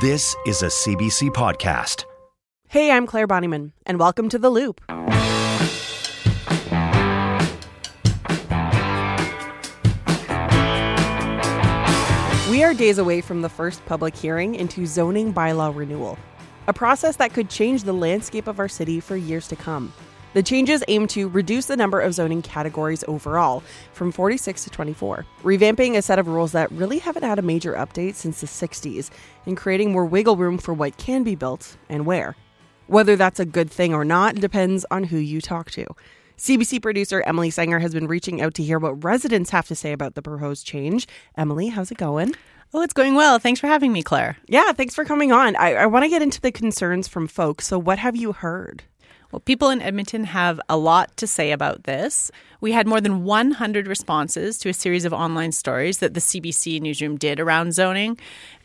This is a CBC podcast. Hey, I'm Claire Bonnyman, and welcome to The Loop. We are days away from the first public hearing into zoning bylaw renewal, a process that could change the landscape of our city for years to come. The changes aim to reduce the number of zoning categories overall from 46 to 24, revamping a set of rules that really haven't had a major update since the 60s, and creating more wiggle room for what can be built and where. Whether that's a good thing or not depends on who you talk to. CBC producer Emily Senger has been reaching out to hear what residents have to say about the proposed change. Emily, how's it going? Oh, it's going well. Thanks for having me, Claire. Yeah, thanks for coming on. I, I want to get into the concerns from folks. So, what have you heard? Well, people in Edmonton have a lot to say about this. We had more than 100 responses to a series of online stories that the CBC newsroom did around zoning.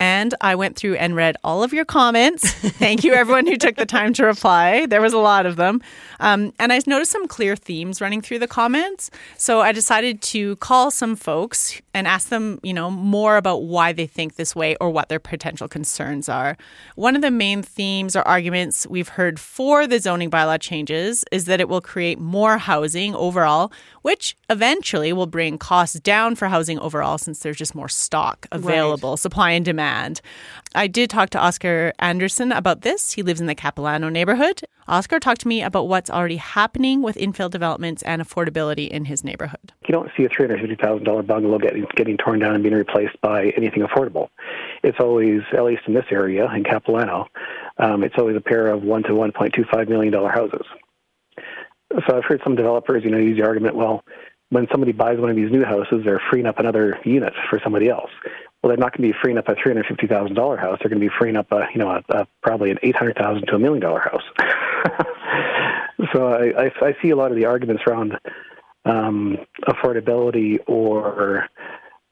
And I went through and read all of your comments. Thank you, everyone who took the time to reply. There was a lot of them. Um, and I noticed some clear themes running through the comments. So I decided to call some folks and ask them, you know, more about why they think this way or what their potential concerns are. One of the main themes or arguments we've heard for the zoning bylaw changes is that it will create more housing overall, which eventually will bring costs down for housing overall since there's just more stock available, right. supply and demand. I did talk to Oscar Anderson about this. He lives in the Capilano neighborhood. Oscar talked to me about what's already happening with infill developments and affordability in his neighborhood. You don't see a $350,000 bungalow getting, getting torn down and being replaced by anything affordable. It's always, at least in this area, in Capilano, um, it's always a pair of one to $1.25 million houses. So I've heard some developers, you know, use the argument, well, when somebody buys one of these new houses, they're freeing up another unit for somebody else. Well, they're not going to be freeing up a three hundred fifty thousand dollar house. They're going to be freeing up a, you know, a, a, probably an eight hundred thousand to a million dollar house. so I, I, I see a lot of the arguments around um, affordability or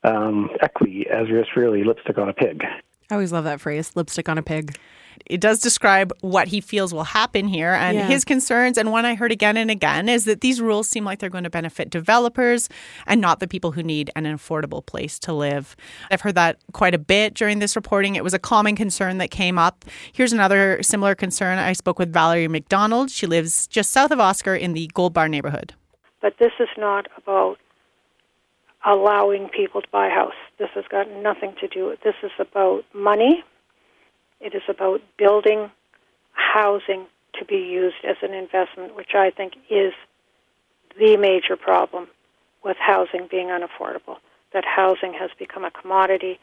um, equity as just really lipstick on a pig. I always love that phrase, lipstick on a pig. It does describe what he feels will happen here and yeah. his concerns. And one I heard again and again is that these rules seem like they're going to benefit developers and not the people who need an affordable place to live. I've heard that quite a bit during this reporting. It was a common concern that came up. Here's another similar concern. I spoke with Valerie McDonald. She lives just south of Oscar in the Gold Bar neighborhood. But this is not about allowing people to buy a house. This has got nothing to do with this is about money. It is about building housing to be used as an investment, which I think is the major problem with housing being unaffordable. That housing has become a commodity.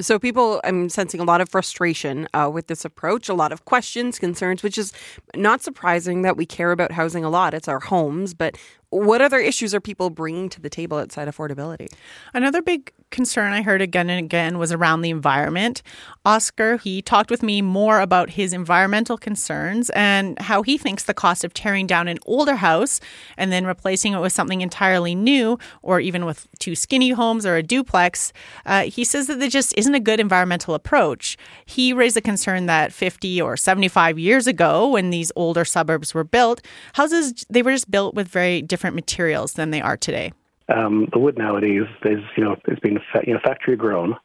So, people, I'm sensing a lot of frustration uh, with this approach, a lot of questions, concerns, which is not surprising that we care about housing a lot. It's our homes, but what other issues are people bringing to the table outside affordability? Another big concern I heard again and again was around the environment. Oscar, he talked with me more about his environmental concerns and how he thinks the cost of tearing down an older house and then replacing it with something entirely new, or even with two skinny homes or a duplex, uh, he says that there just isn't a good environmental approach. He raised the concern that 50 or 75 years ago, when these older suburbs were built, houses they were just built with very different different materials than they are today? Um, the wood nowadays is, you know, is being fa- you know factory grown,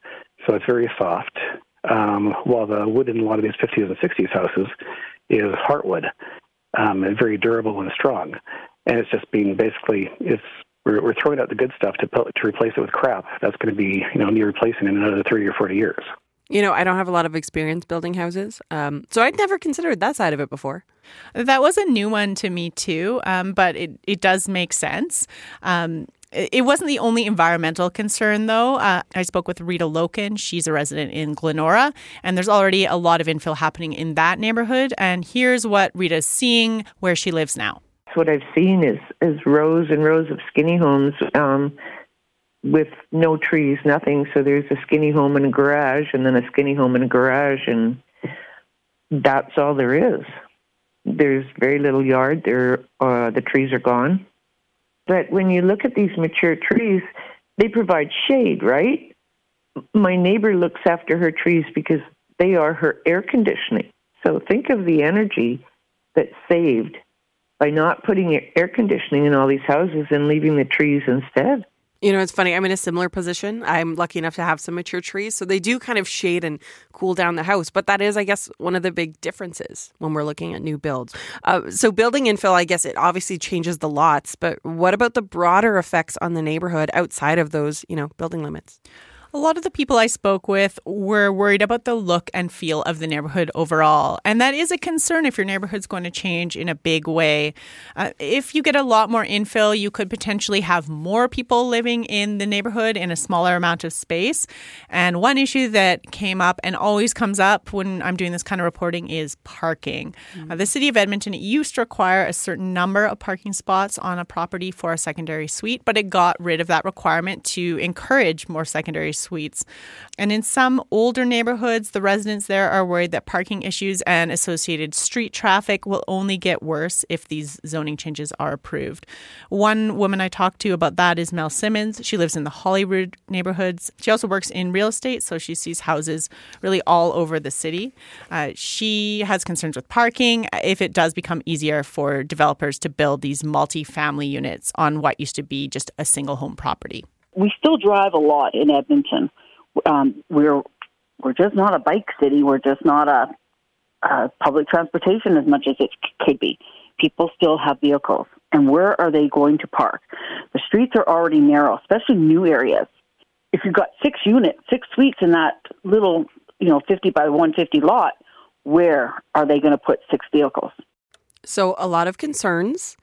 so it's very soft. Um, while the wood in a lot of these 50s and 60s houses is heartwood, um, and very durable and strong. And it's just being basically it's we're, we're throwing out the good stuff to to replace it with crap. That's going to be you know near replacing in another 30 or 40 years. You know, I don't have a lot of experience building houses, um, so I'd never considered that side of it before. That was a new one to me too, um, but it, it does make sense. Um, it wasn't the only environmental concern, though. Uh, I spoke with Rita Loken. She's a resident in Glenora, and there's already a lot of infill happening in that neighborhood. And here's what Rita's seeing where she lives now. What I've seen is is rows and rows of skinny homes um, with no trees, nothing. So there's a skinny home and a garage, and then a skinny home and a garage, and that's all there is. There's very little yard. There, uh, the trees are gone. But when you look at these mature trees, they provide shade, right? My neighbor looks after her trees because they are her air conditioning. So think of the energy that's saved by not putting air conditioning in all these houses and leaving the trees instead. You know, it's funny. I'm in a similar position. I'm lucky enough to have some mature trees, so they do kind of shade and cool down the house. But that is, I guess, one of the big differences when we're looking at new builds. Uh, so, building infill, I guess it obviously changes the lots, but what about the broader effects on the neighborhood outside of those, you know, building limits? A lot of the people I spoke with were worried about the look and feel of the neighborhood overall. And that is a concern if your neighborhood's going to change in a big way. Uh, if you get a lot more infill, you could potentially have more people living in the neighborhood in a smaller amount of space. And one issue that came up and always comes up when I'm doing this kind of reporting is parking. Mm-hmm. Uh, the city of Edmonton used to require a certain number of parking spots on a property for a secondary suite, but it got rid of that requirement to encourage more secondary suites suites. And in some older neighborhoods, the residents there are worried that parking issues and associated street traffic will only get worse if these zoning changes are approved. One woman I talked to about that is Mel Simmons. She lives in the Hollywood neighborhoods. She also works in real estate, so she sees houses really all over the city. Uh, she has concerns with parking if it does become easier for developers to build these multi family units on what used to be just a single home property we still drive a lot in Edmonton. Um, we're we're just not a bike city. We're just not a, a public transportation as much as it could be. People still have vehicles, and where are they going to park? The streets are already narrow, especially new areas. If you've got six units, six suites in that little, you know, 50 by 150 lot, where are they going to put six vehicles? So, a lot of concerns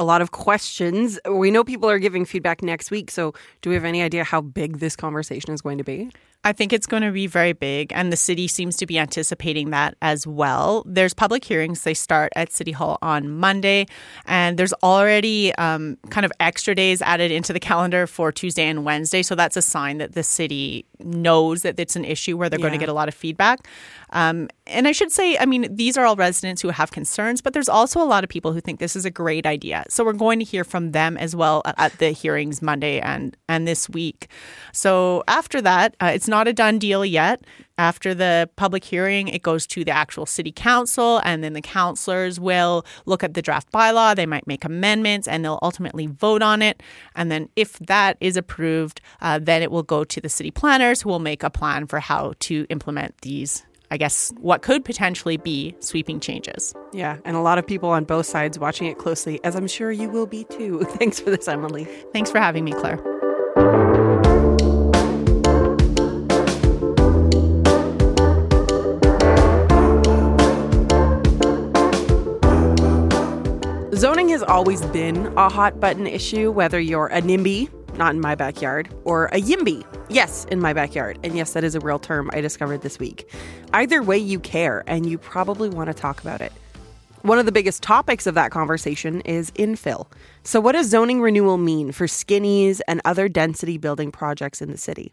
a lot of questions. We know people are giving feedback next week. So, do we have any idea how big this conversation is going to be? I think it's going to be very big, and the city seems to be anticipating that as well. There's public hearings. They start at City Hall on Monday, and there's already um, kind of extra days added into the calendar for Tuesday and Wednesday. So that's a sign that the city knows that it's an issue where they're yeah. going to get a lot of feedback. Um, and I should say, I mean, these are all residents who have concerns, but there's also a lot of people who think this is a great idea. So we're going to hear from them as well at the hearings Monday and and this week. So after that, uh, it's not a done deal yet. After the public hearing, it goes to the actual city council, and then the councilors will look at the draft bylaw. They might make amendments, and they'll ultimately vote on it. And then, if that is approved, uh, then it will go to the city planners, who will make a plan for how to implement these I guess, what could potentially be sweeping changes. Yeah, and a lot of people on both sides watching it closely, as I'm sure you will be too. Thanks for this, Emily. Thanks for having me, Claire. Zoning has always been a hot button issue, whether you're a NIMBY, not in my backyard, or a YIMBY, yes, in my backyard. And yes, that is a real term I discovered this week. Either way, you care, and you probably want to talk about it. One of the biggest topics of that conversation is infill. So, what does zoning renewal mean for skinnies and other density building projects in the city?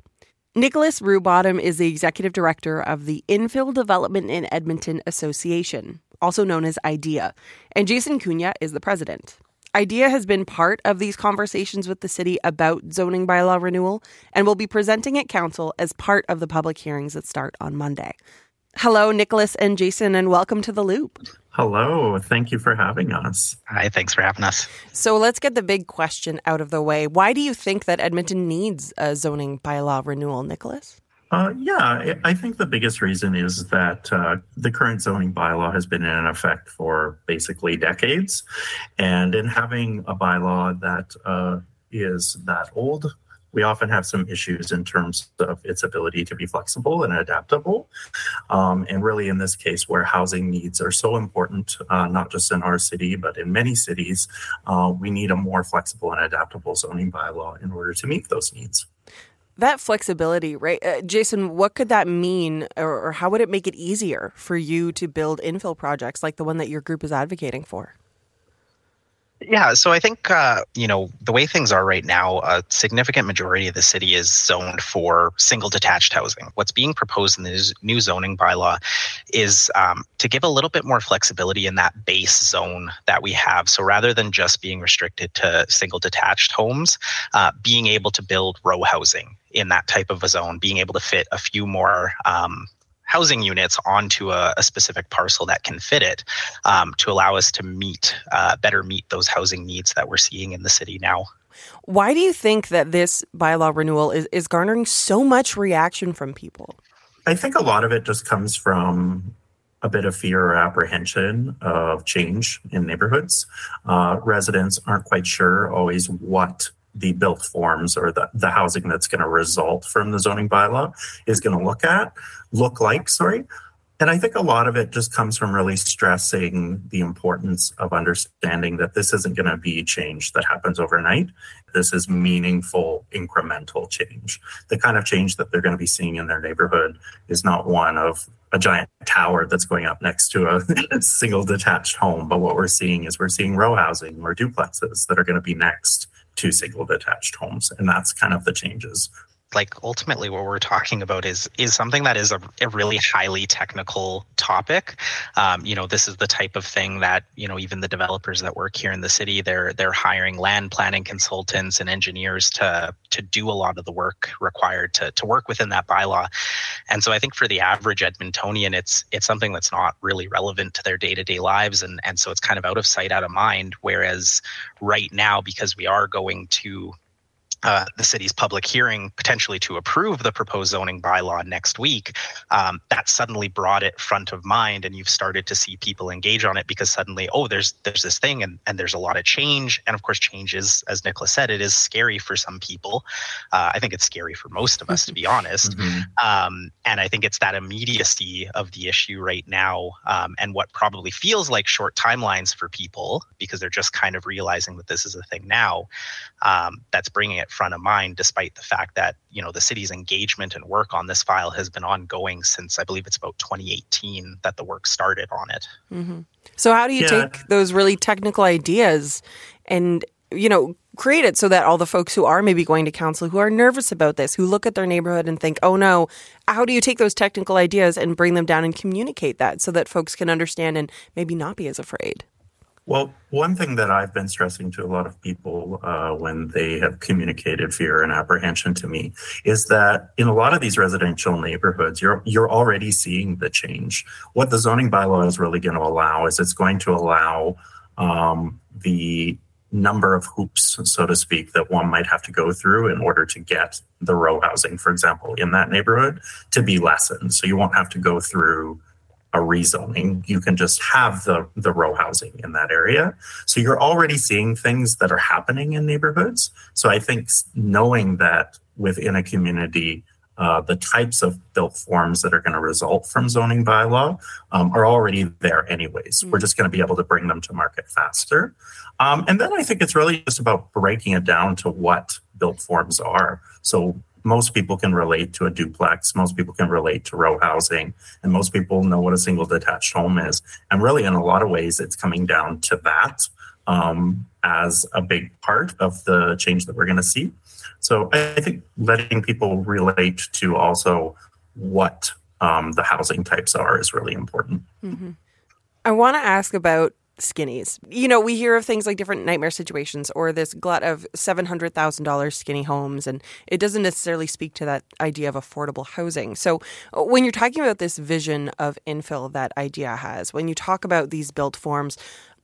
Nicholas Rubottom is the executive director of the Infill Development in Edmonton Association, also known as IDEA, and Jason Cunha is the president. IDEA has been part of these conversations with the city about zoning bylaw renewal and will be presenting at council as part of the public hearings that start on Monday. Hello, Nicholas and Jason, and welcome to The Loop. Hello. Thank you for having us. Hi, thanks for having us. So let's get the big question out of the way. Why do you think that Edmonton needs a zoning bylaw renewal, Nicholas? Uh, yeah, I think the biggest reason is that uh, the current zoning bylaw has been in effect for basically decades. And in having a bylaw that uh, is that old we often have some issues in terms of its ability to be flexible and adaptable. Um, and really, in this case, where housing needs are so important, uh, not just in our city, but in many cities, uh, we need a more flexible and adaptable zoning bylaw in order to meet those needs. That flexibility, right? Uh, Jason, what could that mean, or, or how would it make it easier for you to build infill projects like the one that your group is advocating for? Yeah, so I think uh, you know the way things are right now, a significant majority of the city is zoned for single detached housing. What's being proposed in the new zoning bylaw is um, to give a little bit more flexibility in that base zone that we have. So rather than just being restricted to single detached homes, uh, being able to build row housing in that type of a zone, being able to fit a few more um, housing units onto a, a, specific parcel that can fit it um, to allow us to meet uh, better meet those housing needs that we're seeing in the city now. Why do you think that this bylaw renewal is, is garnering so much reaction from people? I think a lot of it just comes from a bit of fear or apprehension of change in neighborhoods. Uh, residents aren't quite sure always what the built forms or the, the housing that's going to result from the zoning bylaw is going to look at look like sorry and I think a lot of it just comes from really stressing the importance of understanding that this isn't going to be change that happens overnight. This is meaningful, incremental change. The kind of change that they're going to be seeing in their neighborhood is not one of a giant tower that's going up next to a single detached home. But what we're seeing is we're seeing row housing or duplexes that are going to be next to single detached homes. And that's kind of the changes like ultimately what we're talking about is is something that is a, a really highly technical topic. Um, you know this is the type of thing that you know even the developers that work here in the city they're they're hiring land planning consultants and engineers to to do a lot of the work required to to work within that bylaw. And so i think for the average edmontonian it's it's something that's not really relevant to their day-to-day lives and and so it's kind of out of sight out of mind. Whereas right now because we are going to uh, the city's public hearing potentially to approve the proposed zoning bylaw next week, um, that suddenly brought it front of mind, and you've started to see people engage on it because suddenly, oh, there's there's this thing, and and there's a lot of change, and of course, change is, as Nicholas said, it is scary for some people. Uh, I think it's scary for most of us, to be honest. Mm-hmm. Um, and I think it's that immediacy of the issue right now, um, and what probably feels like short timelines for people because they're just kind of realizing that this is a thing now. Um, that's bringing it front of mind, despite the fact that you know the city's engagement and work on this file has been ongoing since I believe it's about 2018 that the work started on it. Mm-hmm. So how do you yeah. take those really technical ideas and you know create it so that all the folks who are maybe going to council who are nervous about this who look at their neighborhood and think oh no how do you take those technical ideas and bring them down and communicate that so that folks can understand and maybe not be as afraid well, one thing that I've been stressing to a lot of people uh, when they have communicated fear and apprehension to me is that in a lot of these residential neighborhoods, you're you're already seeing the change. What the zoning bylaw is really going to allow is it's going to allow um, the number of hoops, so to speak, that one might have to go through in order to get the row housing, for example, in that neighborhood to be lessened. So you won't have to go through a rezoning. You can just have the, the row housing in that area. So you're already seeing things that are happening in neighborhoods. So I think knowing that within a community, uh, the types of built forms that are going to result from zoning bylaw um, are already there anyways. We're just going to be able to bring them to market faster. Um, and then I think it's really just about breaking it down to what built forms are. So most people can relate to a duplex, most people can relate to row housing, and most people know what a single detached home is. And really, in a lot of ways, it's coming down to that um, as a big part of the change that we're going to see. So I think letting people relate to also what um, the housing types are is really important. Mm-hmm. I want to ask about skinnies. You know, we hear of things like different nightmare situations or this glut of $700,000 skinny homes, and it doesn't necessarily speak to that idea of affordable housing. So, uh, when you're talking about this vision of infill that idea has, when you talk about these built forms,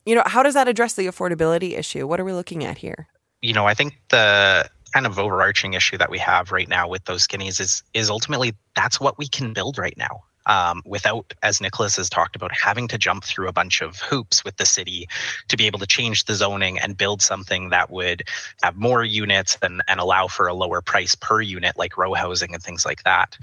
you know, how does that address the affordability issue? What are we looking at here? You know, I think the kind of overarching issue that we have right now with those skinnies is is ultimately that's what we can build right now um, without, as Nicholas has talked about, having to jump through a bunch of hoops with the city to be able to change the zoning and build something that would have more units and, and allow for a lower price per unit, like row housing and things like that.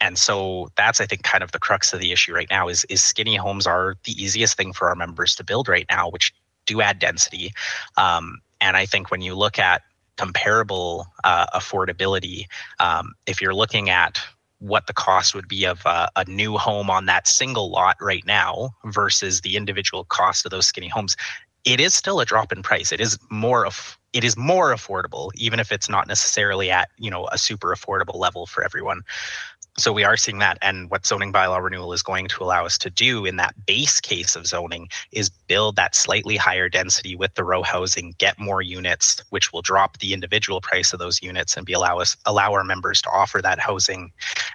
And so that's, I think, kind of the crux of the issue right now is, is skinny homes are the easiest thing for our members to build right now, which do add density. Um, and I think when you look at comparable uh, affordability, um, if you're looking at what the cost would be of a, a, new home on that single lot right now versus the individual cost of those skinny homes. It is still a drop in price. It is more of it is more affordable even if it's not necessarily at you know a super affordable level for everyone so we are seeing that and what zoning bylaw renewal is going to allow us to do in that base case of zoning is build that slightly higher density with the row housing get more units which will drop the individual price of those units and be allow us allow our members to offer that housing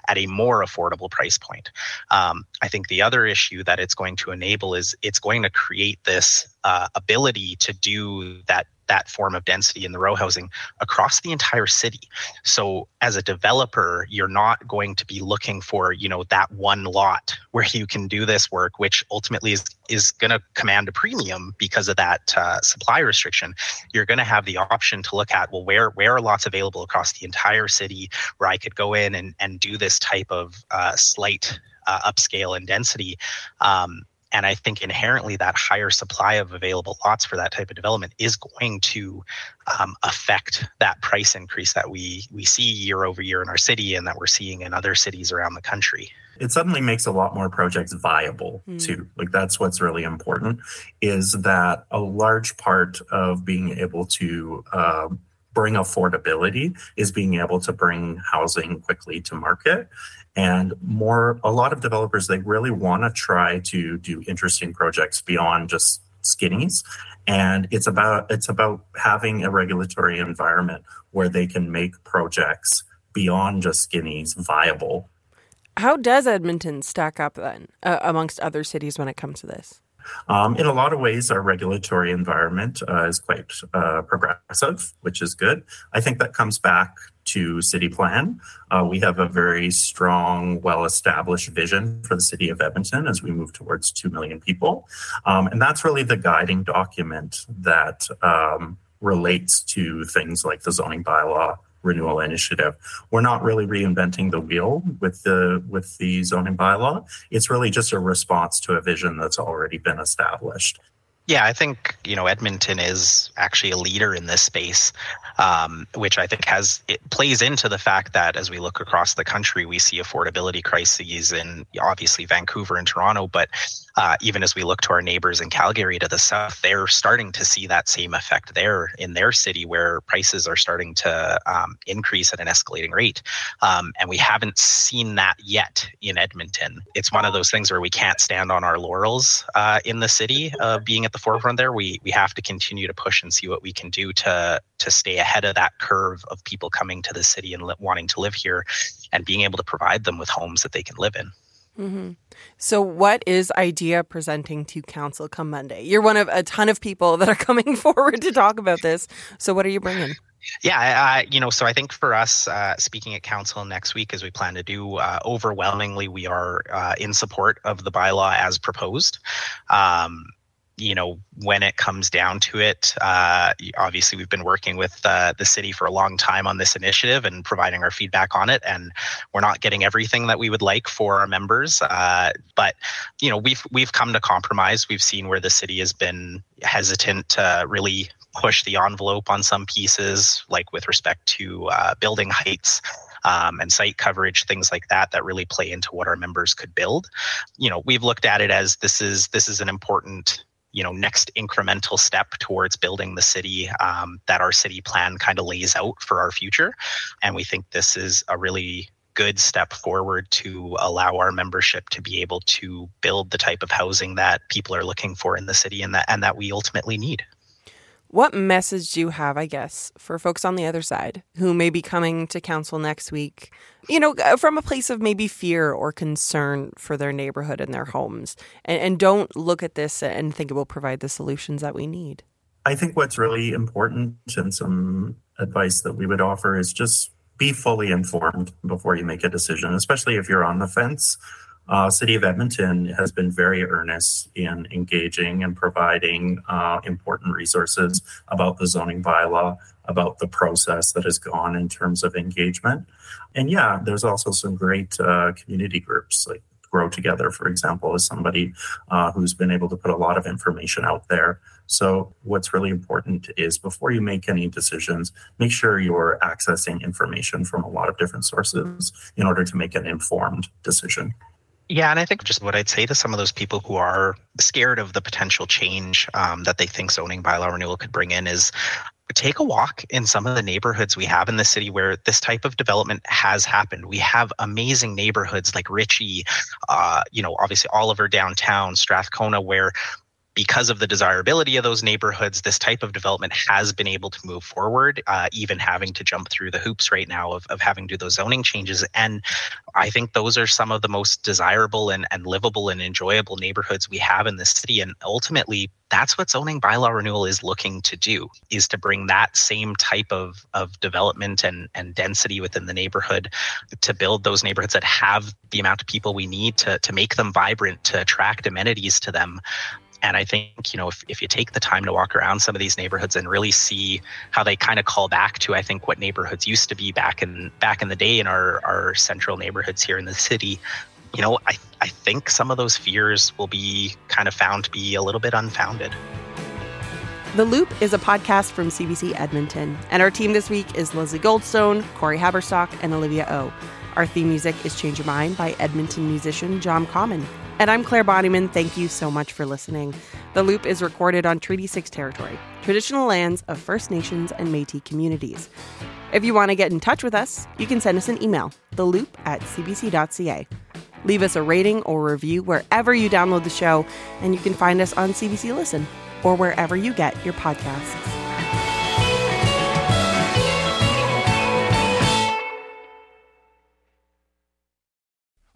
at a more affordable price point. Um, i think the other issue that it's going to enable is it's going to create this uh, ability to do that that form of density in the row housing across the entire city. So as a developer, you're not going to be looking for, you know, that one lot where you can do this work, which ultimately is is going to command a premium because of that uh, supply restriction. You're going to have the option to look at, well, where where are lots available across the entire city where I could go in and and do this type of uh, slight uh, upscale and density. Um, and I think inherently that higher supply of available lots for that type of development is going to um, affect that price increase that we we see year over year in our city and that we're seeing in other cities around the country. It suddenly makes a lot more projects viable mm. too. Like that's what's really important is that a large part of being able to um, bring affordability is being able to bring housing quickly to market. And more a lot of developers they really want to try to do interesting projects beyond just skinnies. And it's about it's about having a regulatory environment where they can make projects beyond just skinnies viable. How does edmonton stack up then uh, amongst other cities when it comes to this um, in a lot of ways, our regulatory environment uh, is quite uh, progressive, which is good. I think that comes back to city plan. Uh, we have a very strong, well established vision for the city of Edmonton as we move towards 2 million people. Um, and that's really the guiding document that um, relates to things like the zoning bylaw renewal initiative. We're not really reinventing the wheel with the with the zoning bylaw. It's really just a response to a vision that's already been established. Yeah, I think you know Edmonton is actually a leader in this space, um, which I think has it plays into the fact that as we look across the country, we see affordability crises in obviously Vancouver and Toronto, but uh, even as we look to our neighbors in Calgary to the south, they're starting to see that same effect there in their city where prices are starting to um, increase at an escalating rate. Um, and we haven't seen that yet in Edmonton. It's one of those things where we can't stand on our laurels uh, in the city of being at the forefront there. We, we have to continue to push and see what we can do to, to stay ahead of that curve of people coming to the city and li- wanting to live here and being able to provide them with homes that they can live in. Mm-hmm. So, what is IDEA presenting to council come Monday? You're one of a ton of people that are coming forward to talk about this. So, what are you bringing? Yeah, uh, you know, so I think for us, uh, speaking at council next week, as we plan to do, uh, overwhelmingly, we are uh, in support of the bylaw as proposed. Um, you know, when it comes down to it, uh, obviously we've been working with uh, the city for a long time on this initiative and providing our feedback on it, and we're not getting everything that we would like for our members. Uh, but you know, we've we've come to compromise. We've seen where the city has been hesitant to really push the envelope on some pieces, like with respect to uh, building heights. Um, and site coverage, things like that, that really play into what our members could build. You know, we've looked at it as this is this is an important you know next incremental step towards building the city um, that our city plan kind of lays out for our future. And we think this is a really good step forward to allow our membership to be able to build the type of housing that people are looking for in the city and that and that we ultimately need what message do you have, I guess, for folks on the other side who may be coming to council next week, you know, uh, from a place of maybe fear or concern for their neighborhood and their homes, and, and don't look at this and think it will provide the solutions that we need? I think what's really important and some advice that we would offer is just be fully informed before you make a decision, especially if you're on the fence uh, City of Edmonton has been very earnest in engaging and providing uh, important resources about the zoning bylaw, about the process that has gone in terms of engagement. And yeah, there's also some great uh, community groups like Grow Together, for example, is somebody uh, who's been able to put a lot of information out there. So, what's really important is before you make any decisions, make sure you're accessing information from a lot of different sources in order to make an informed decision. Yeah, and I think just what I'd say to some of those people who are scared of the potential change um, that they think zoning bylaw renewal could bring in is take a walk in some of the neighborhoods we have in the city where this type of development has happened. We have amazing neighborhoods like Ritchie, uh, you know, obviously Oliver downtown, Strathcona, where because of the desirability of those neighborhoods, this type of development has been able to move forward, uh, even having to jump through the hoops right now of, of having to do those zoning changes. And I think those are some of the most desirable and, and livable and enjoyable neighborhoods we have in this city. And ultimately, that's what zoning bylaw renewal is looking to do is to bring that same type of, of development and, and density within the neighborhood to build those neighborhoods that have the amount of people we need to, to make them vibrant to attract amenities to them and I think, you know, if, if you take the time to walk around some of these neighborhoods and really see how they kind of call back to, I think, what neighborhoods used to be back in back in the day in our, our central neighborhoods here in the city, you know, I, I think some of those fears will be kind of found to be a little bit unfounded. The Loop is a podcast from CBC Edmonton, and our team this week is Leslie Goldstone, Corey Haberstock, and Olivia O. Our theme music is Change Your Mind by Edmonton musician John Common. And I'm Claire Bonnyman. Thank you so much for listening. The Loop is recorded on Treaty 6 territory, traditional lands of First Nations and Metis communities. If you want to get in touch with us, you can send us an email, theloop at cbc.ca. Leave us a rating or review wherever you download the show, and you can find us on CBC Listen or wherever you get your podcasts.